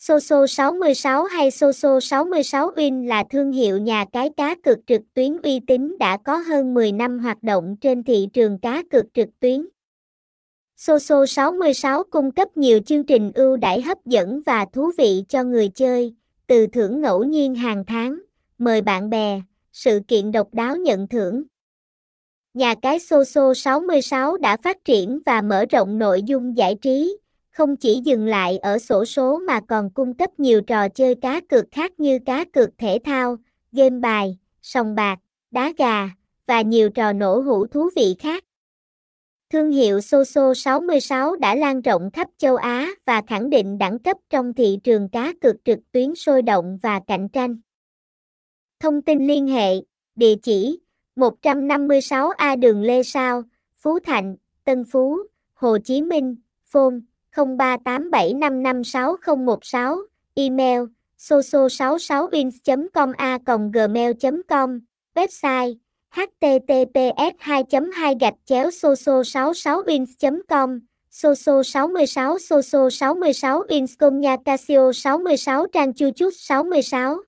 Soso 66 hay Soso 66 Win là thương hiệu nhà cái cá cược trực tuyến uy tín đã có hơn 10 năm hoạt động trên thị trường cá cược trực tuyến. Soso 66 cung cấp nhiều chương trình ưu đãi hấp dẫn và thú vị cho người chơi, từ thưởng ngẫu nhiên hàng tháng, mời bạn bè, sự kiện độc đáo nhận thưởng. Nhà cái Soso 66 đã phát triển và mở rộng nội dung giải trí, không chỉ dừng lại ở sổ số mà còn cung cấp nhiều trò chơi cá cược khác như cá cược thể thao, game bài, sòng bạc, đá gà và nhiều trò nổ hũ thú vị khác. Thương hiệu Soso 66 đã lan rộng khắp châu Á và khẳng định đẳng cấp trong thị trường cá cược trực tuyến sôi động và cạnh tranh. Thông tin liên hệ, địa chỉ 156A đường Lê Sao, Phú Thạnh, Tân Phú, Hồ Chí Minh, phone 0387556016, email soso66wins.com a gmail.com, website https 2 2 gạch chéo soso 66 wins com soso 66 soso 66 wins com nhà casio 66 trang chu chút 66